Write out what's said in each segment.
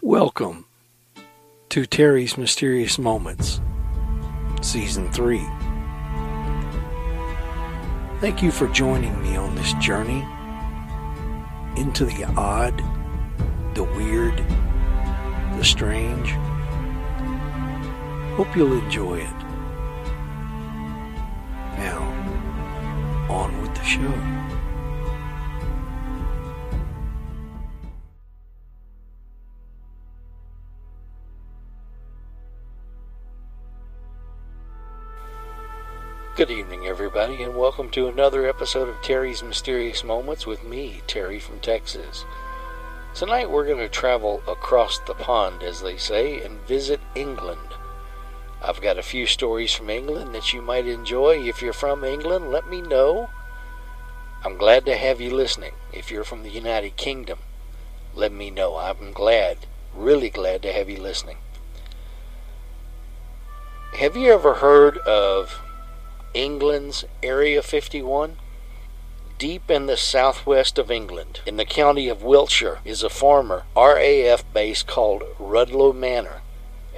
Welcome to Terry's Mysterious Moments, Season 3. Thank you for joining me on this journey into the odd, the weird, the strange. Hope you'll enjoy it. Now, on with the show. Everybody, and welcome to another episode of Terry's Mysterious Moments with me, Terry from Texas. Tonight we're going to travel across the pond, as they say, and visit England. I've got a few stories from England that you might enjoy. If you're from England, let me know. I'm glad to have you listening. If you're from the United Kingdom, let me know. I'm glad, really glad to have you listening. Have you ever heard of England's Area 51? Deep in the southwest of England, in the county of Wiltshire, is a former RAF base called Rudloe Manor.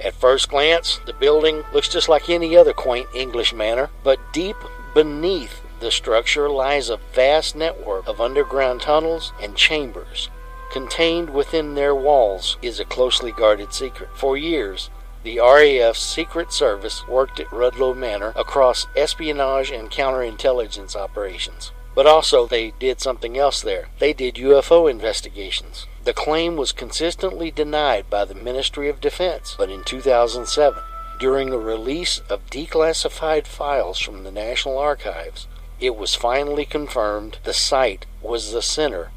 At first glance, the building looks just like any other quaint English manor, but deep beneath the structure lies a vast network of underground tunnels and chambers. Contained within their walls is a closely guarded secret. For years, the RAF's Secret Service worked at Rudloe Manor across espionage and counterintelligence operations. But also, they did something else there. They did UFO investigations. The claim was consistently denied by the Ministry of Defense, but in 2007, during a release of declassified files from the National Archives, it was finally confirmed the site was the center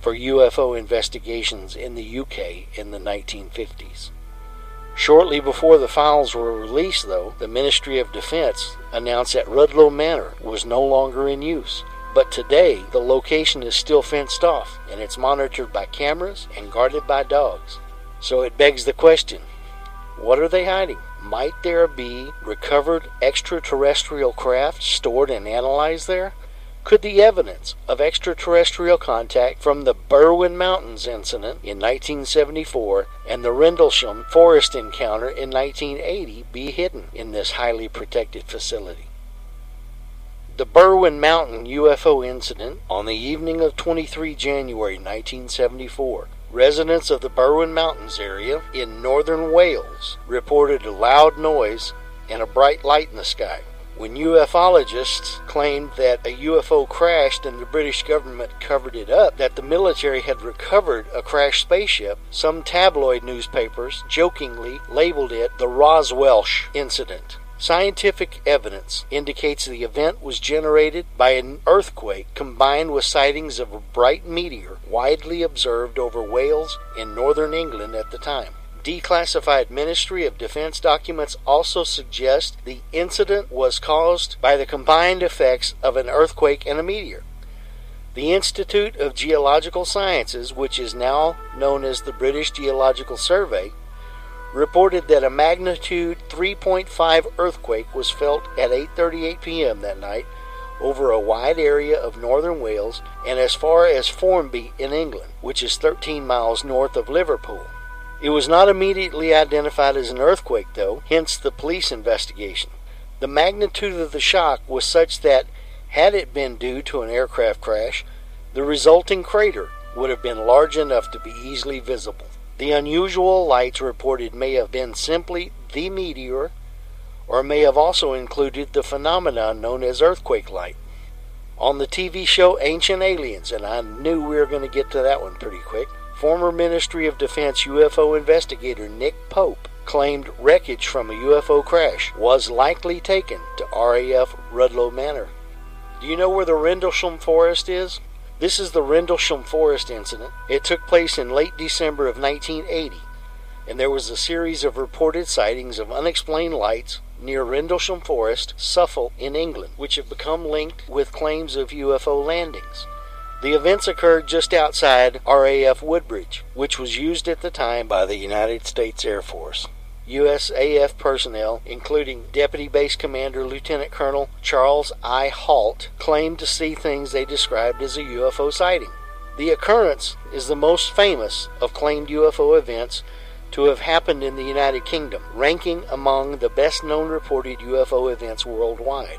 for UFO investigations in the UK in the 1950s. Shortly before the files were released, though, the Ministry of Defense announced that Rudloe Manor was no longer in use. But today, the location is still fenced off, and it's monitored by cameras and guarded by dogs. So it begs the question what are they hiding? Might there be recovered extraterrestrial craft stored and analyzed there? Could the evidence of extraterrestrial contact from the Berwyn Mountains incident in 1974 and the Rendlesham forest encounter in 1980 be hidden in this highly protected facility? The Berwyn Mountain UFO incident on the evening of 23 January 1974. Residents of the Berwyn Mountains area in northern Wales reported a loud noise and a bright light in the sky. When ufologists claimed that a UFO crashed and the British government covered it up, that the military had recovered a crashed spaceship, some tabloid newspapers jokingly labeled it the Roswell incident. Scientific evidence indicates the event was generated by an earthquake combined with sightings of a bright meteor widely observed over Wales in northern England at the time. Declassified Ministry of Defense documents also suggest the incident was caused by the combined effects of an earthquake and a meteor. The Institute of Geological Sciences, which is now known as the British Geological Survey, reported that a magnitude 3.5 earthquake was felt at 8:38 p.m. that night over a wide area of northern Wales and as far as Formby in England, which is 13 miles north of Liverpool. It was not immediately identified as an earthquake, though, hence the police investigation. The magnitude of the shock was such that, Had it been due to an aircraft crash, the resulting crater would have been large enough to be easily visible. The unusual lights reported may have been simply the meteor, or may have also included the phenomenon known as earthquake light. On the TV show Ancient Aliens, and I knew we were going to get to that one pretty quick, former Ministry of Defense UFO investigator Nick Pope claimed wreckage from a UFO crash was likely taken to RAF Rudloe Manor. Do you know where the Rendlesham Forest is? This is the Rendlesham Forest incident. It took place in late December of 1980, and there was a series of reported sightings of unexplained lights near Rendlesham Forest, Suffolk, in England, which have become linked with claims of UFO landings. The events occurred just outside RAF Woodbridge, which was used at the time by the United States Air Force. USAF personnel, including Deputy Base Commander Lieutenant Colonel Charles I. Halt, claimed to see things they described as a UFO sighting. The occurrence is the most famous of claimed UFO events to have happened in the United Kingdom, ranking among the best known reported UFO events worldwide.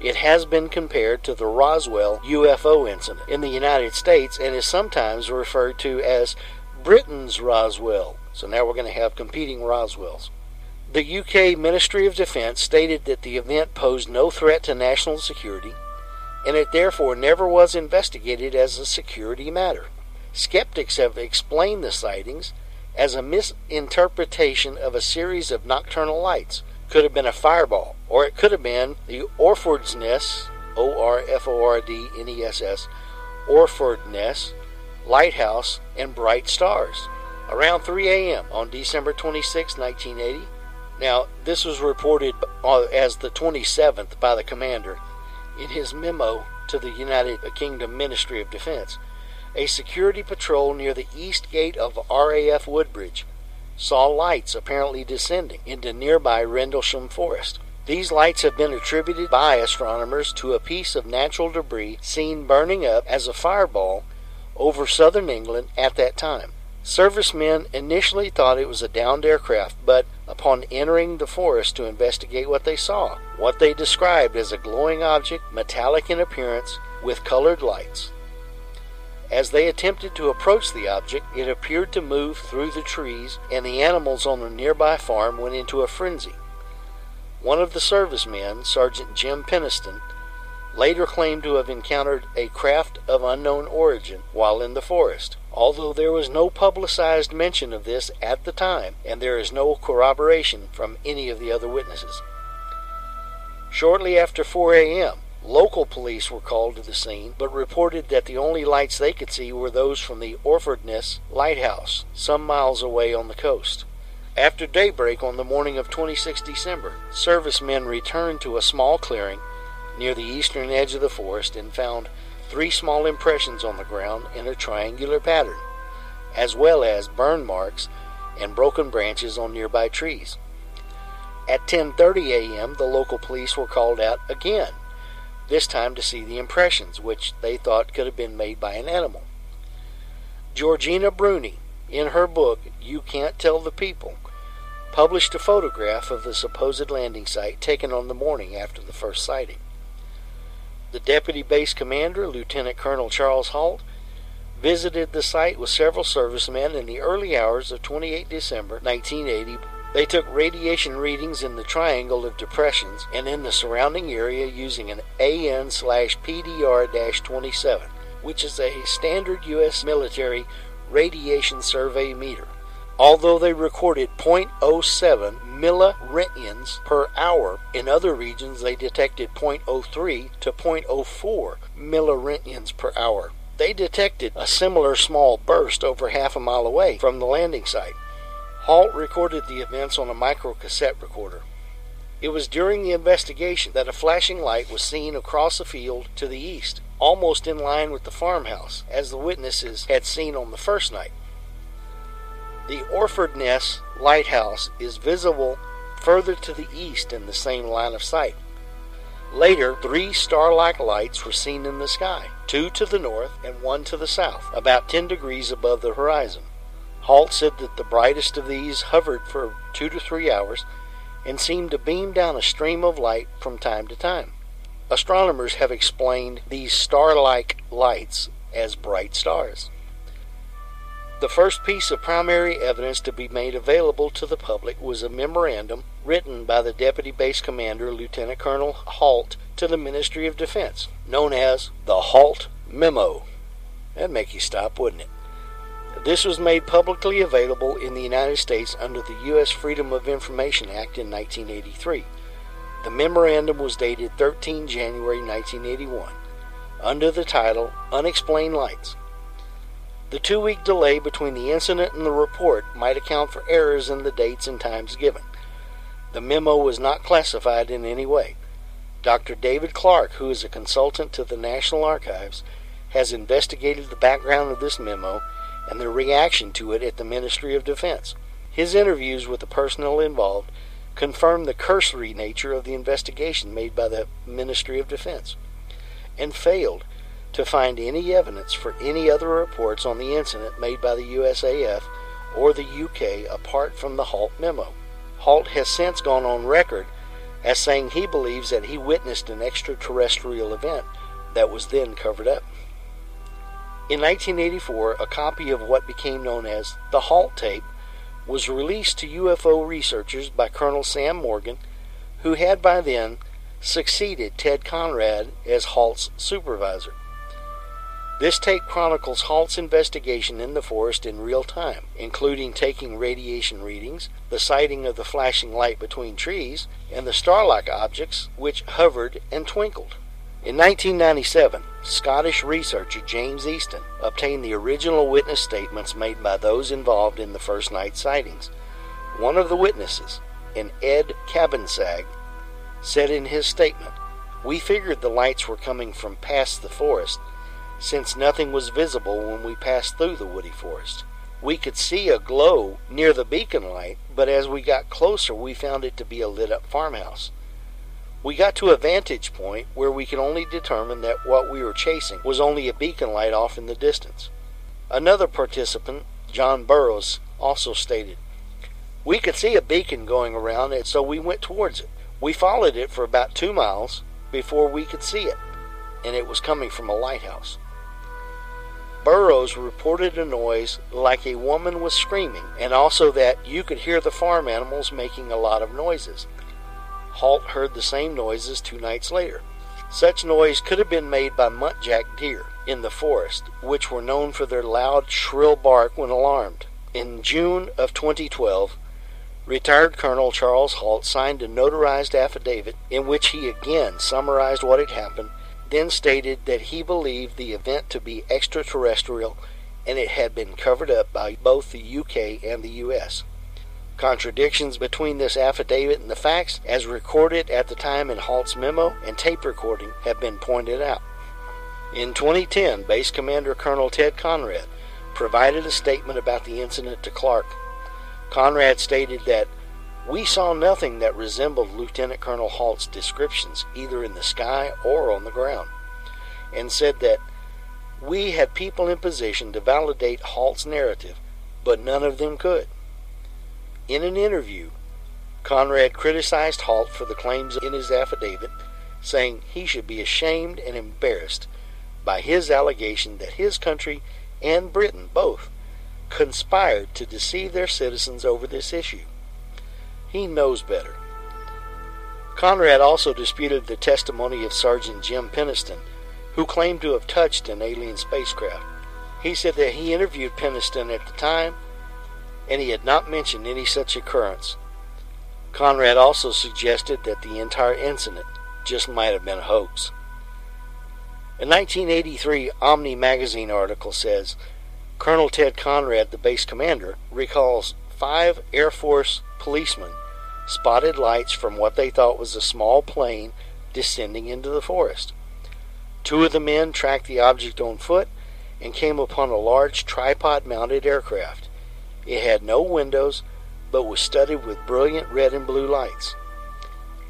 It has been compared to the Roswell UFO incident in the United States and is sometimes referred to as Britain's Roswell. So now we're going to have competing Roswells. The UK Ministry of Defense stated that the event posed no threat to national security and it therefore never was investigated as a security matter. Skeptics have explained the sightings as a misinterpretation of a series of nocturnal lights. Could have been a fireball, or it could have been the Orford's Ness, O R F O R D N E S S, Orford Ness, lighthouse, and bright stars. Around 3 a.m. on December 26, 1980. Now, this was reported uh, as the 27th by the commander in his memo to the United Kingdom Ministry of Defense a security patrol near the east gate of RAF Woodbridge saw lights apparently descending into nearby Rendlesham Forest. These lights have been attributed by astronomers to a piece of natural debris seen burning up as a fireball over southern England at that time. Servicemen initially thought it was a downed aircraft, but upon entering the forest to investigate what they saw, what they described as a glowing object, metallic in appearance, with colored lights. As they attempted to approach the object, it appeared to move through the trees, and the animals on a nearby farm went into a frenzy. One of the servicemen, Sergeant Jim Penniston, later claimed to have encountered a craft of unknown origin while in the forest, although there was no publicized mention of this at the time, and there is no corroboration from any of the other witnesses. Shortly after 4 a.m., Local police were called to the scene, but reported that the only lights they could see were those from the Orfordness lighthouse, some miles away on the coast. After daybreak on the morning of 26 December, servicemen returned to a small clearing near the eastern edge of the forest and found three small impressions on the ground in a triangular pattern, as well as burn marks and broken branches on nearby trees. At 10:30 a.m., the local police were called out again this time to see the impressions, which they thought could have been made by an animal. Georgina Bruni, in her book You Can't Tell the People, published a photograph of the supposed landing site taken on the morning after the first sighting. The deputy base commander, Lieutenant Colonel Charles Halt, visited the site with several servicemen in the early hours of 28 December 1980 they took radiation readings in the triangle of depressions and in the surrounding area using an AN PDR 27, which is a standard U.S. military radiation survey meter. Although they recorded 0.07 milliroentgens per hour, in other regions they detected 0.03 to 0.04 milliroentgens per hour. They detected a similar small burst over half a mile away from the landing site. Halt recorded the events on a microcassette recorder. It was during the investigation that a flashing light was seen across a field to the east, almost in line with the farmhouse, as the witnesses had seen on the first night. The Orford Ness lighthouse is visible further to the east in the same line of sight. Later, three star like lights were seen in the sky, two to the north and one to the south, about 10 degrees above the horizon. Halt said that the brightest of these hovered for two to three hours and seemed to beam down a stream of light from time to time. astronomers have explained these star like lights as bright stars. The first piece of primary evidence to be made available to the public was a memorandum written by the Deputy Base Commander, Lieutenant Colonel Halt, to the Ministry of Defense, known as the Halt Memo. That'd make you stop, wouldn't it? This was made publicly available in the United States under the U.S. Freedom of Information Act in 1983. The memorandum was dated 13 January 1981 under the title Unexplained Lights. The two week delay between the incident and the report might account for errors in the dates and times given. The memo was not classified in any way. Dr. David Clarke, who is a consultant to the National Archives, has investigated the background of this memo and their reaction to it at the Ministry of Defense. His interviews with the personnel involved confirm the cursory nature of the investigation made by the Ministry of Defense and failed to find any evidence for any other reports on the incident made by the USAF or the UK apart from the Halt memo. Halt has since gone on record as saying he believes that he witnessed an extraterrestrial event that was then covered up. In 1984, a copy of what became known as the Halt tape was released to UFO researchers by Colonel Sam Morgan, who had by then succeeded Ted Conrad as Halt's supervisor. This tape chronicles Halt's investigation in the forest in real time, including taking radiation readings, the sighting of the flashing light between trees, and the star-like objects which hovered and twinkled. In 1997, Scottish researcher James Easton obtained the original witness statements made by those involved in the first night sightings. One of the witnesses, an Ed Cabansag, said in his statement, We figured the lights were coming from past the forest since nothing was visible when we passed through the woody forest. We could see a glow near the beacon light, but as we got closer, we found it to be a lit up farmhouse. We got to a vantage point where we could only determine that what we were chasing was only a beacon light off in the distance. Another participant, John Burroughs, also stated, We could see a beacon going around, and so we went towards it. We followed it for about two miles before we could see it, and it was coming from a lighthouse. Burroughs reported a noise like a woman was screaming, and also that you could hear the farm animals making a lot of noises. Halt heard the same noises two nights later. Such noise could have been made by muntjac deer in the forest, which were known for their loud, shrill bark when alarmed. In June of 2012, retired Colonel Charles Halt signed a notarized affidavit in which he again summarized what had happened then stated that he believed the event to be extraterrestrial and it had been covered up by both the UK and the US. Contradictions between this affidavit and the facts, as recorded at the time in Halt's memo and tape recording, have been pointed out. In 2010, Base Commander Colonel Ted Conrad provided a statement about the incident to Clarke. Conrad stated that we saw nothing that resembled Lieutenant Colonel Halt's descriptions, either in the sky or on the ground, and said that we had people in position to validate Halt's narrative, but none of them could. In an interview, Conrad criticized Halt for the claims in his affidavit, saying he should be ashamed and embarrassed by his allegation that his country and Britain both conspired to deceive their citizens over this issue. He knows better. Conrad also disputed the testimony of Sergeant Jim Penniston, who claimed to have touched an alien spacecraft. He said that he interviewed Penniston at the time and he had not mentioned any such occurrence. Conrad also suggested that the entire incident just might have been a hoax. A 1983 Omni magazine article says Colonel Ted Conrad, the base commander, recalls five Air Force policemen spotted lights from what they thought was a small plane descending into the forest. Two of the men tracked the object on foot and came upon a large tripod mounted aircraft. It had no windows but was studded with brilliant red and blue lights.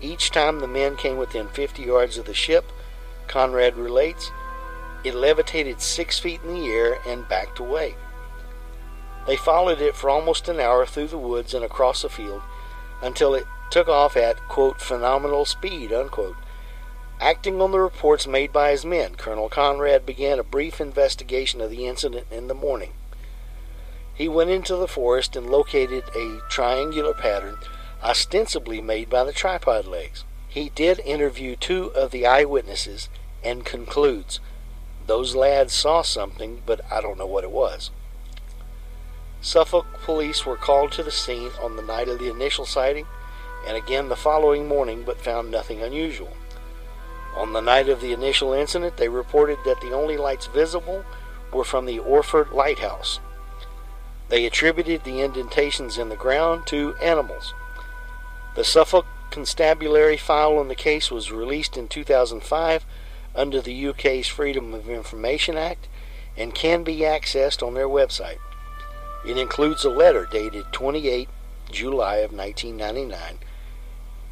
Each time the men came within 50 yards of the ship, Conrad relates, it levitated six feet in the air and backed away. They followed it for almost an hour through the woods and across a field until it took off at, quote, phenomenal speed, unquote. Acting on the reports made by his men, Colonel Conrad began a brief investigation of the incident in the morning. He went into the forest and located a triangular pattern ostensibly made by the tripod legs. He did interview two of the eyewitnesses and concludes those lads saw something, but I don't know what it was. Suffolk police were called to the scene on the night of the initial sighting and again the following morning, but found nothing unusual. On the night of the initial incident, they reported that the only lights visible were from the Orford Lighthouse. They attributed the indentations in the ground to animals. The Suffolk constabulary file on the case was released in 2005 under the UK's Freedom of Information Act and can be accessed on their website. It includes a letter dated 28 July of 1999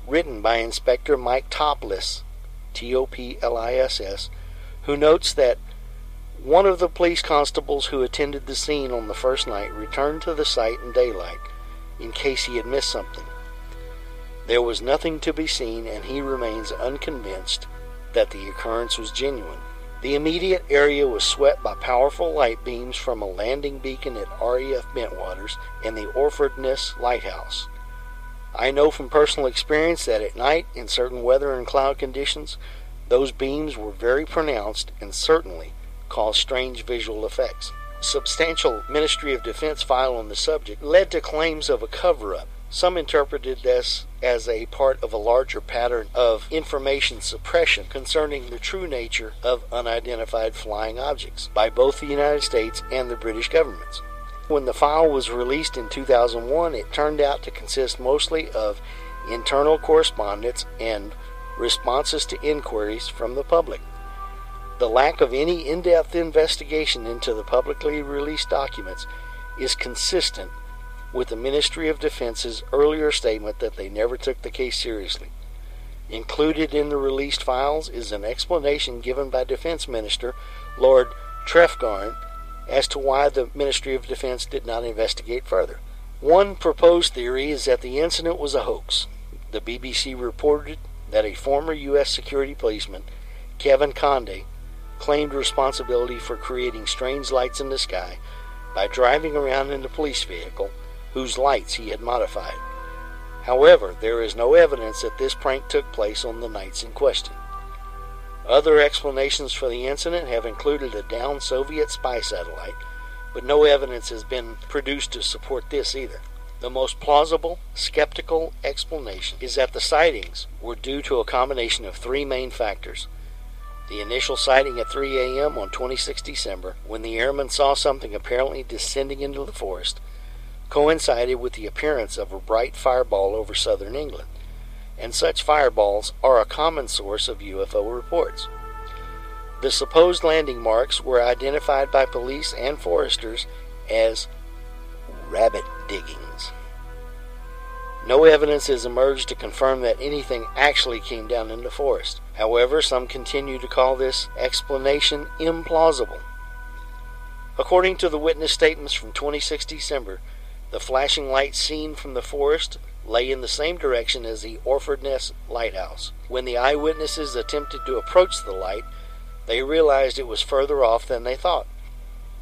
written by Inspector Mike Topliss T O P L I S S, who notes that one of the police constables who attended the scene on the first night returned to the site in daylight in case he had missed something. There was nothing to be seen, and he remains unconvinced that the occurrence was genuine. The immediate area was swept by powerful light beams from a landing beacon at RAF Bentwaters and the Orfordness Lighthouse. I know from personal experience that at night, in certain weather and cloud conditions, those beams were very pronounced and certainly caused strange visual effects. Substantial Ministry of Defense file on the subject led to claims of a cover up. Some interpreted this as a part of a larger pattern of information suppression concerning the true nature of unidentified flying objects by both the United States and the British governments. When the file was released in 2001, it turned out to consist mostly of internal correspondence and responses to inquiries from the public. The lack of any in depth investigation into the publicly released documents is consistent with the Ministry of Defense's earlier statement that they never took the case seriously. Included in the released files is an explanation given by Defense Minister Lord Trefgarne as to why the Ministry of Defense did not investigate further. One proposed theory is that the incident was a hoax. The BBC reported that a former U.S. security policeman, Kevin Conde, claimed responsibility for creating strange lights in the sky by driving around in a police vehicle whose lights he had modified. However, there is no evidence that this prank took place on the nights in question. Other explanations for the incident have included a downed Soviet spy satellite, but no evidence has been produced to support this either. The most plausible, skeptical explanation is that the sightings were due to a combination of three main factors. The initial sighting at 3 a.m. on 26 December, when the airmen saw something apparently descending into the forest, coincided with the appearance of a bright fireball over southern England and such fireballs are a common source of UFO reports. The supposed landing marks were identified by police and foresters as rabbit diggings. No evidence has emerged to confirm that anything actually came down in the forest. However, some continue to call this explanation implausible. According to the witness statements from 26 December, the flashing light seen from the forest lay in the same direction as the Orford Ness lighthouse. When the eyewitnesses attempted to approach the light, they realized it was further off than they thought.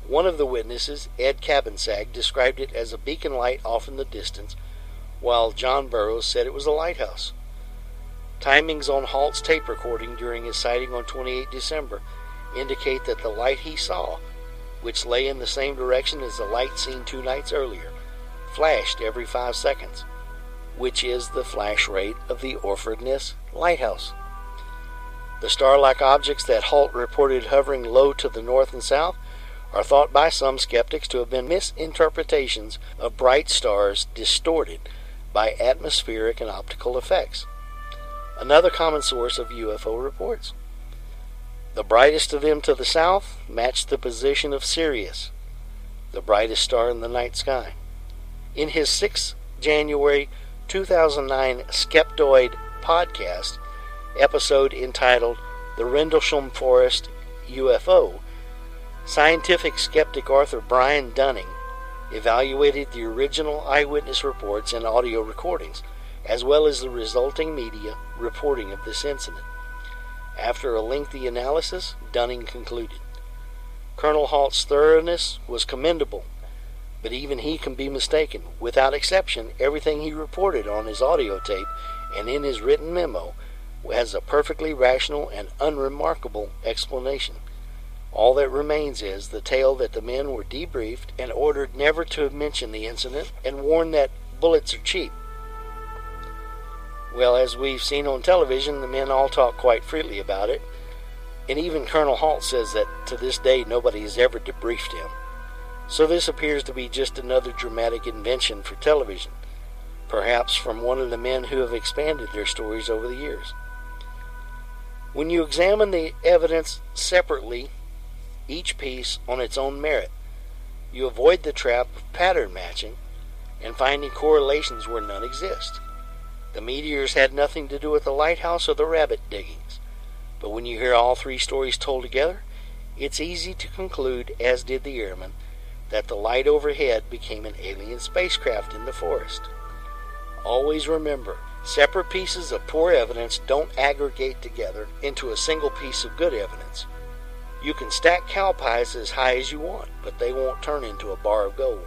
One of the witnesses, Ed Cabansag, described it as a beacon light off in the distance, while John Burroughs said it was a lighthouse. Timings on Halt's tape recording during his sighting on 28 December indicate that the light he saw, which lay in the same direction as the light seen two nights earlier, flashed every five seconds which is the flash rate of the Orford Ness lighthouse. The star like objects that Halt reported hovering low to the north and south are thought by some skeptics to have been misinterpretations of bright stars distorted by atmospheric and optical effects. Another common source of UFO reports. The brightest of them to the south matched the position of Sirius, the brightest star in the night sky. In his 6 January 2009 Skeptoid podcast episode entitled The Rendlesham Forest UFO, scientific skeptic Arthur Brian Dunning evaluated the original eyewitness reports and audio recordings, as well as the resulting media reporting of this incident. After a lengthy analysis, Dunning concluded. Colonel Halt's thoroughness was commendable, but even he can be mistaken. Without exception, everything he reported on his audio tape and in his written memo has a perfectly rational and unremarkable explanation. All that remains is the tale that the men were debriefed and ordered never to mention the incident and warned that bullets are cheap. Well, as we've seen on television, the men all talk quite freely about it, and even Colonel Halt says that to this day nobody has ever debriefed him. So this appears to be just another dramatic invention for television, perhaps from one of the men who have expanded their stories over the years. When you examine the evidence separately, each piece on its own merit, you avoid the trap of pattern matching and finding correlations where none exist. The meteors had nothing to do with the lighthouse or the rabbit diggings. But when you hear all three stories told together, it's easy to conclude, as did the airmen, that the light overhead became an alien spacecraft in the forest. Always remember, separate pieces of poor evidence don't aggregate together into a single piece of good evidence. You can stack cow pies as high as you want, but they won't turn into a bar of gold.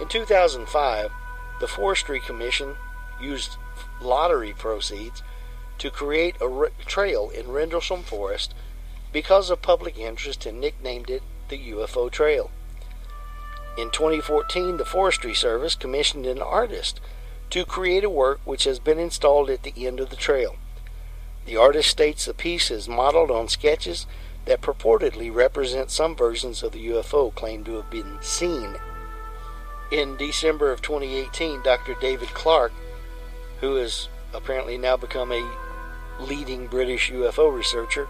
In 2005, the Forestry Commission used lottery proceeds to create a trail in Rendlesham Forest because of public interest and nicknamed it the UFO Trail. In 2014, the Forestry Service commissioned an artist to create a work which has been installed at the end of the trail. The artist states the piece is modeled on sketches that purportedly represent some versions of the UFO claimed to have been seen in December of 2018, Dr. David Clarke, who has apparently now become a leading British UFO researcher,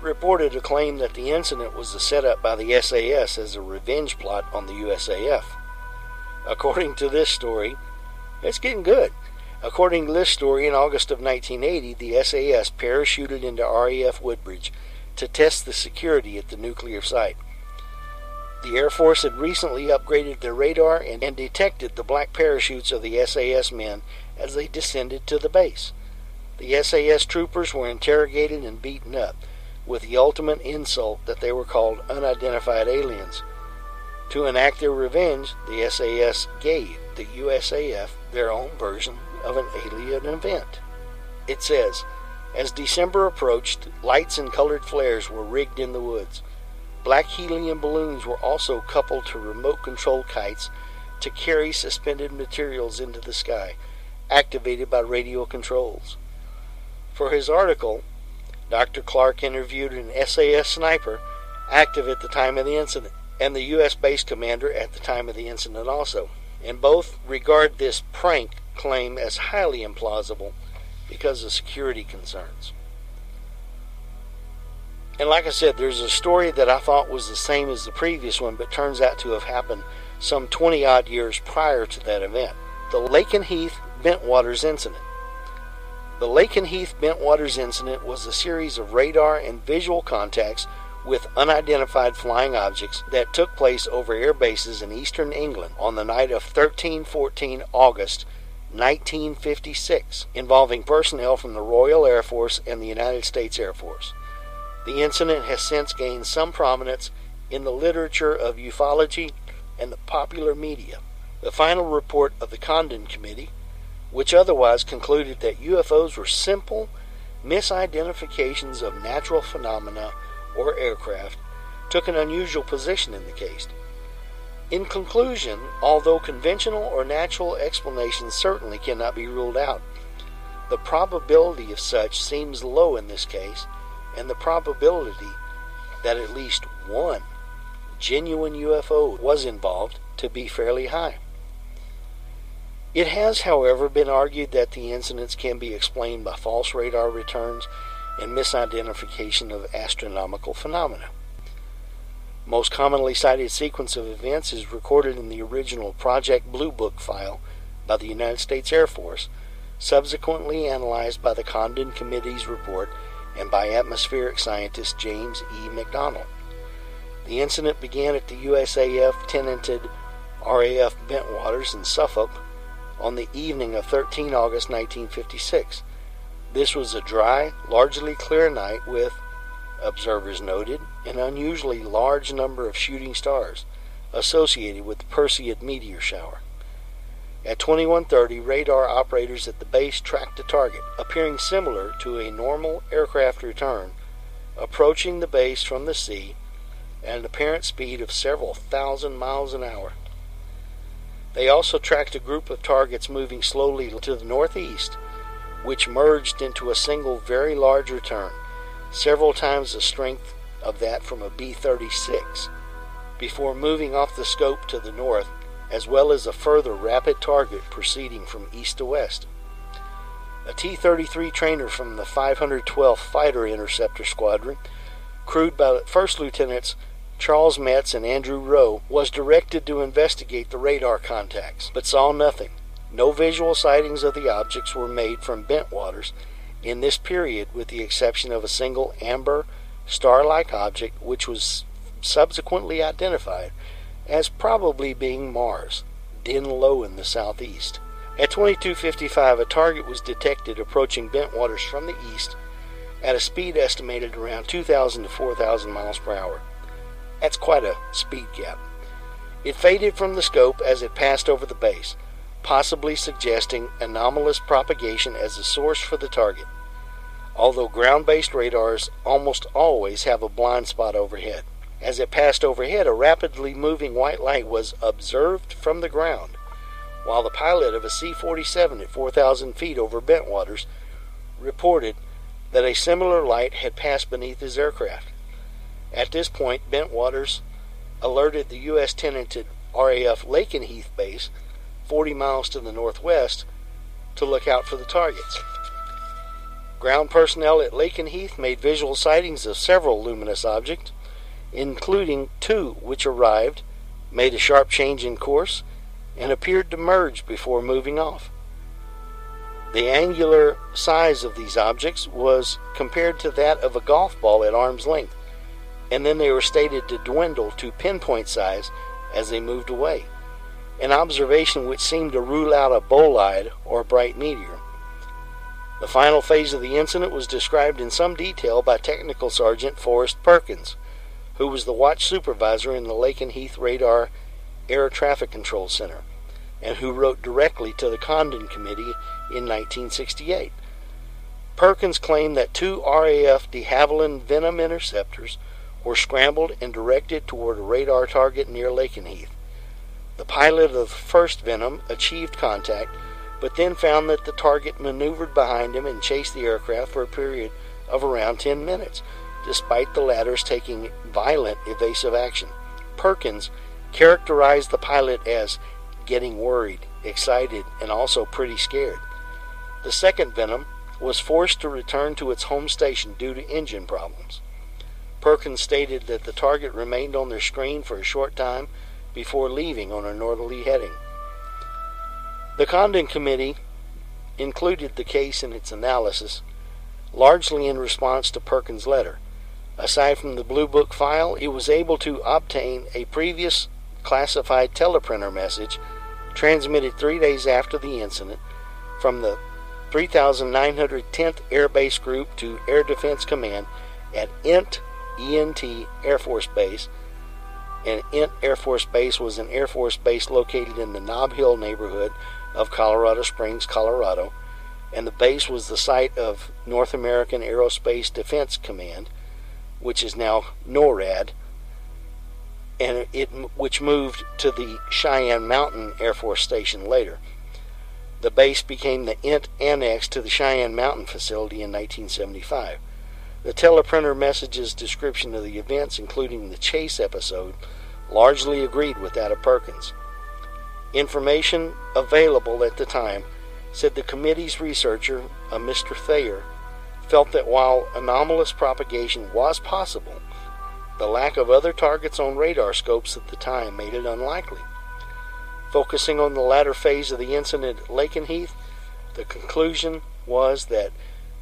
reported a claim that the incident was a setup by the SAS as a revenge plot on the USAF. According to this story, it's getting good. According to this story, in August of 1980, the SAS parachuted into RAF Woodbridge to test the security at the nuclear site. The Air Force had recently upgraded their radar and, and, detected the black parachutes of the SAS men as they descended to the base. The SAS troopers were interrogated and beaten up, with the ultimate insult that they were called unidentified aliens. To enact their revenge, the SAS gave the USAF their own version of an alien event. It says, as December approached, lights and colored flares were rigged in the woods. Black helium balloons were also coupled to remote control kites to carry suspended materials into the sky, activated by radio controls. For his article, Dr. Clarke interviewed an SAS sniper active at the time of the incident and the U.S. base commander at the time of the incident also, and both regard this prank claim as highly implausible because of security concerns. And like I said, there's a story that I thought was the same as the previous one, but turns out to have happened some 20 odd years prior to that event. The Lakenheath Bentwaters incident. The Lakenheath Bentwaters incident was a series of radar and visual contacts with unidentified flying objects that took place over air bases in eastern England on the night of 13 14 August 1956, involving personnel from the Royal Air Force and the United States Air Force. The incident has since gained some prominence in the literature of ufology and the popular media. The final report of the Condon Committee, which otherwise concluded that UFOs were simple misidentifications of natural phenomena or aircraft, took an unusual position in the case. In conclusion, although conventional or natural explanations certainly cannot be ruled out, the probability of such seems low in this case and the probability that at least one genuine UFO was involved to be fairly high. It has, however, been argued that the incidents can be explained by false radar returns and misidentification of astronomical phenomena. Most commonly cited sequence of events is recorded in the original Project Blue Book file by the United States Air Force, subsequently analyzed by the Condon Committee's report and by atmospheric scientist James E. McDonald. The incident began at the USAF tenanted RAF Bentwaters in Suffolk on the evening of 13 August 1956. This was a dry, largely clear night with, observers noted, an unusually large number of shooting stars associated with the Perseid meteor shower. At 2130, radar operators at the base tracked a target, appearing similar to a normal aircraft return, approaching the base from the sea at an apparent speed of several thousand miles an hour. They also tracked a group of targets moving slowly to the northeast, which merged into a single very large return, several times the strength of that from a B 36, before moving off the scope to the north, as well as a further rapid target proceeding from east to west. A T 33 trainer from the 512th Fighter Interceptor Squadron, crewed by First Lieutenants Charles Metz and Andrew Rowe, was directed to investigate the radar contacts, but saw nothing. No visual sightings of the objects were made from Bentwaters in this period, with the exception of a single amber, star like object which was subsequently identified as probably being Mars, dim low in the southeast. At 2255, a target was detected approaching Bentwaters from the east at a speed estimated around 2,000 to 4,000 miles per hour. That's quite a speed gap. It faded from the scope as it passed over the base, possibly suggesting anomalous propagation as a source for the target. Although ground based radars almost always have a blind spot overhead. As it passed overhead, a rapidly moving white light was observed from the ground, while the pilot of a C 47 at 4,000 feet over Bentwaters reported that a similar light had passed beneath his aircraft. At this point, Bentwaters alerted the U.S. tenanted RAF Lakenheath base, 40 miles to the northwest, to look out for the targets. Ground personnel at Lakenheath made visual sightings of several luminous objects, including two which arrived, made a sharp change in course, and appeared to merge before moving off. The angular size of these objects was compared to that of a golf ball at arm's length and then they were stated to dwindle to pinpoint size as they moved away, an observation which seemed to rule out a bolide or bright meteor. The final phase of the incident was described in some detail by Technical Sergeant Forrest Perkins, who was the watch supervisor in the Lakenheath Radar Air Traffic Control Center, and who wrote directly to the Condon Committee in 1968. Perkins claimed that two RAF de Havilland Venom interceptors were scrambled and directed toward a radar target near Lakenheath. The pilot of the first Venom achieved contact, but then found that the target maneuvered behind him and chased the aircraft for a period of around 10 minutes, despite the latter's taking violent evasive action. Perkins characterized the pilot as getting worried, excited, and also pretty scared. The second Venom was forced to return to its home station due to engine problems. Perkins stated that the target remained on their screen for a short time before leaving on a northerly heading. The Condon Committee included the case in its analysis, largely in response to Perkins' letter. Aside from the Blue Book file, it was able to obtain a previous classified teleprinter message transmitted three days after the incident from the 3910th Air Base Group to Air Defense Command at Ent ENT Air Force Base. And Ent Air Force Base was an Air Force base located in the Knob Hill neighborhood of Colorado Springs, Colorado. And the base was the site of North American Aerospace Defense Command, which is now NORAD, and it which moved to the Cheyenne Mountain Air Force Station later. The base became the INT Annex to the Cheyenne Mountain facility in 1975. The teleprinter message's description of the events, including the chase episode, largely agreed with that of Perkins. Information available at the time said the committee's researcher, uh, a Mr. Thayer, felt that while anomalous propagation was possible, the lack of other targets on radar scopes at the time made it unlikely. Focusing on the latter phase of the incident at Lakenheath, the conclusion was that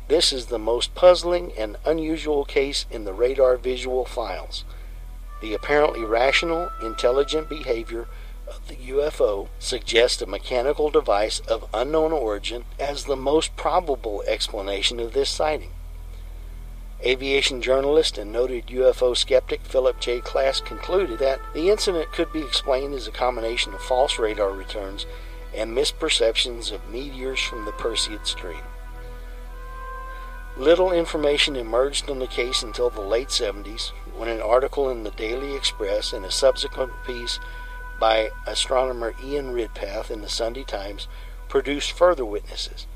this is the most puzzling and unusual case in the radar visual files. The apparently rational, intelligent behavior of the UFO suggests a mechanical device of unknown origin as the most probable explanation of this sighting. Aviation journalist and noted UFO skeptic Philip J. Klass concluded that the incident could be explained as a combination of false radar returns and misperceptions of meteors from the Perseid Stream. Little information emerged on the case until the late 70s, when an article in the Daily Express and a subsequent piece by astronomer Ian Ridpath in the Sunday Times produced further witnesses.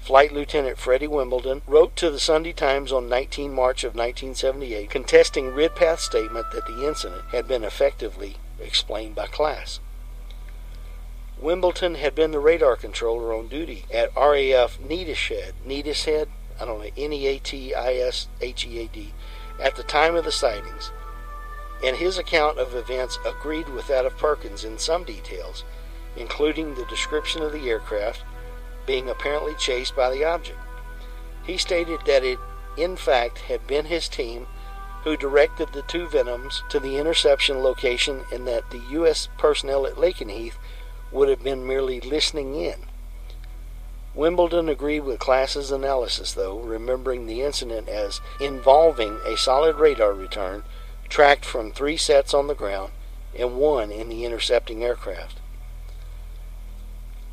Flight Lieutenant Freddie Wimbledon wrote to the Sunday Times on 19 March of 1978 contesting Ridpath's statement that the incident had been effectively explained by Klass. Wimbledon had been the radar controller on duty at RAF Neatishead, Neatishead, I don't know, N-E-A-T-I-S-H-E-A-D, at the time of the sightings, and his account of events agreed with that of Perkins in some details, including the description of the aircraft being apparently chased by the object. He stated that it, in fact, had been his team who directed the two Venoms to the interception location and that the U.S. personnel at Lakenheath would have been merely listening in. Wimbledon agreed with Klass's analysis, though, remembering the incident as involving a solid radar return tracked from three sets on the ground and one in the intercepting aircraft.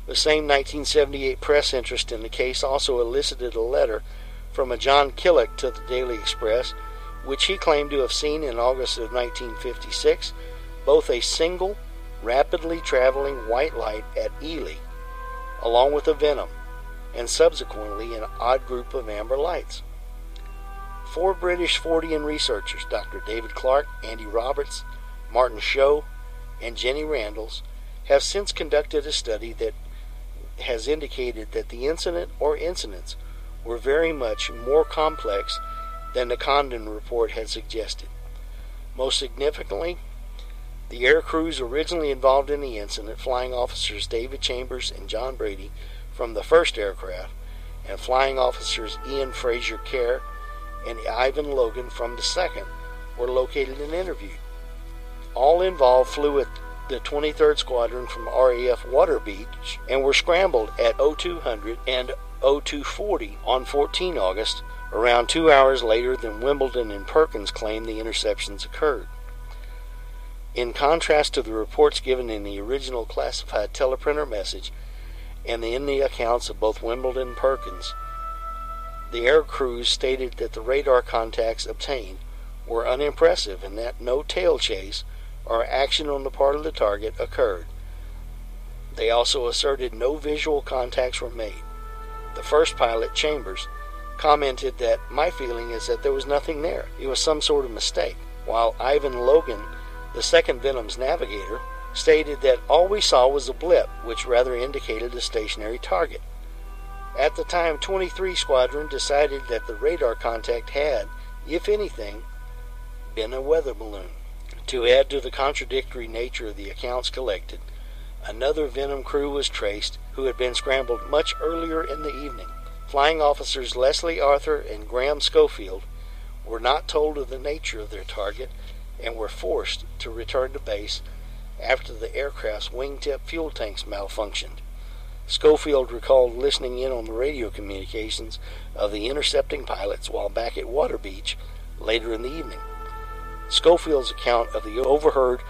The same 1978 press interest in the case also elicited a letter from a John Killick to the Daily Express, which he claimed to have seen in August of 1956 both a single, rapidly traveling white light at Ely, along with a venom, and subsequently an odd group of amber lights. Four British Fortean researchers, Dr. David Clarke, Andy Roberts, Martin Show, and Jenny Randles, have since conducted a study that has indicated that the incident or incidents were very much more complex than the Condon report had suggested. Most significantly, the air crews originally involved in the incident, flying officers David Chambers and John Brady from the first aircraft, and flying officers Ian Fraser Kerr and Ivan Logan from the second, were located and interviewed. All involved flew with the 23rd Squadron from RAF Waterbeach and were scrambled at 0200 and 0240 on 14 August, around two hours later than Wimbledon and Perkins claimed the interceptions occurred. In contrast to the reports given in the original classified teleprinter message and in the accounts of both Wimbledon and Perkins, the air crews stated that the radar contacts obtained were unimpressive and that no tail chase or action on the part of the target occurred. They also asserted no visual contacts were made. The first pilot, Chambers, commented that my feeling is that there was nothing there. It was some sort of mistake. While Ivan Logan, the second Venom's navigator, stated that all we saw was a blip, which rather indicated a stationary target. At the time, 23 Squadron decided that the radar contact had, if anything, been a weather balloon. To add to the contradictory nature of the accounts collected, another Venom crew was traced who had been scrambled much earlier in the evening. Flying officers Leslie Arthur and Graham Schofield were not told of the nature of their target and were forced to return to base after the aircraft's wingtip fuel tanks malfunctioned. Schofield recalled listening in on the radio communications of the intercepting pilots while back at Waterbeach later in the evening. Schofield's account of the overheard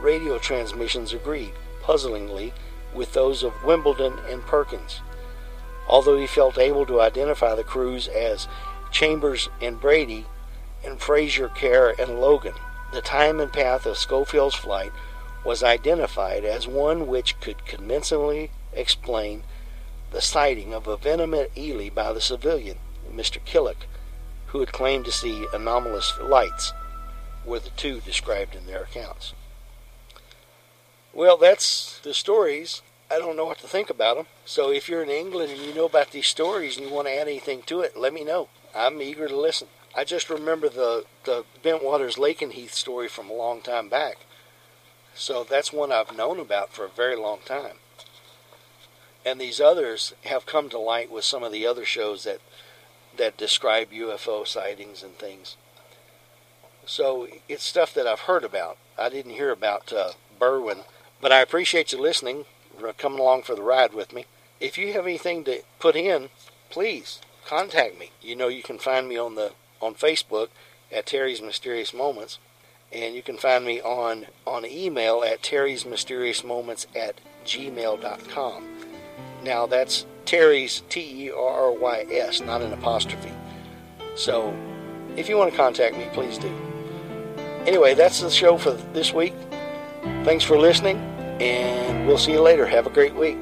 radio transmissions agreed, puzzlingly, with those of Wimbledon and Perkins. Although he felt able to identify the crews as Chambers and Brady and Fraser, Kerr, and Logan, the time and path of Schofield's flight was identified as one which could convincingly explain the sighting of a venom at Ely by the civilian, Mr. Killick, who had claimed to see anomalous lights were the two described in their accounts. Well, that's the stories. I don't know what to think about them. So if you're in England and you know about these stories and you want to add anything to it, let me know. I'm eager to listen. I just remember the the Bentwaters Lakenheath story from a long time back. So that's one I've known about for a very long time. And these others have come to light with some of the other shows that that describe UFO sightings and things. So it's stuff that I've heard about. I didn't hear about uh, Berwyn, but I appreciate you listening, coming along for the ride with me. If you have anything to put in, please contact me. You know you can find me on the on Facebook at Terry's Mysterious Moments, and you can find me on on email at Terry's Mysterious Moments at gmail.com. Now that's Terry's T E R R Y S, not an apostrophe. So if you want to contact me, please do. Anyway, that's the show for this week. Thanks for listening, and we'll see you later. Have a great week.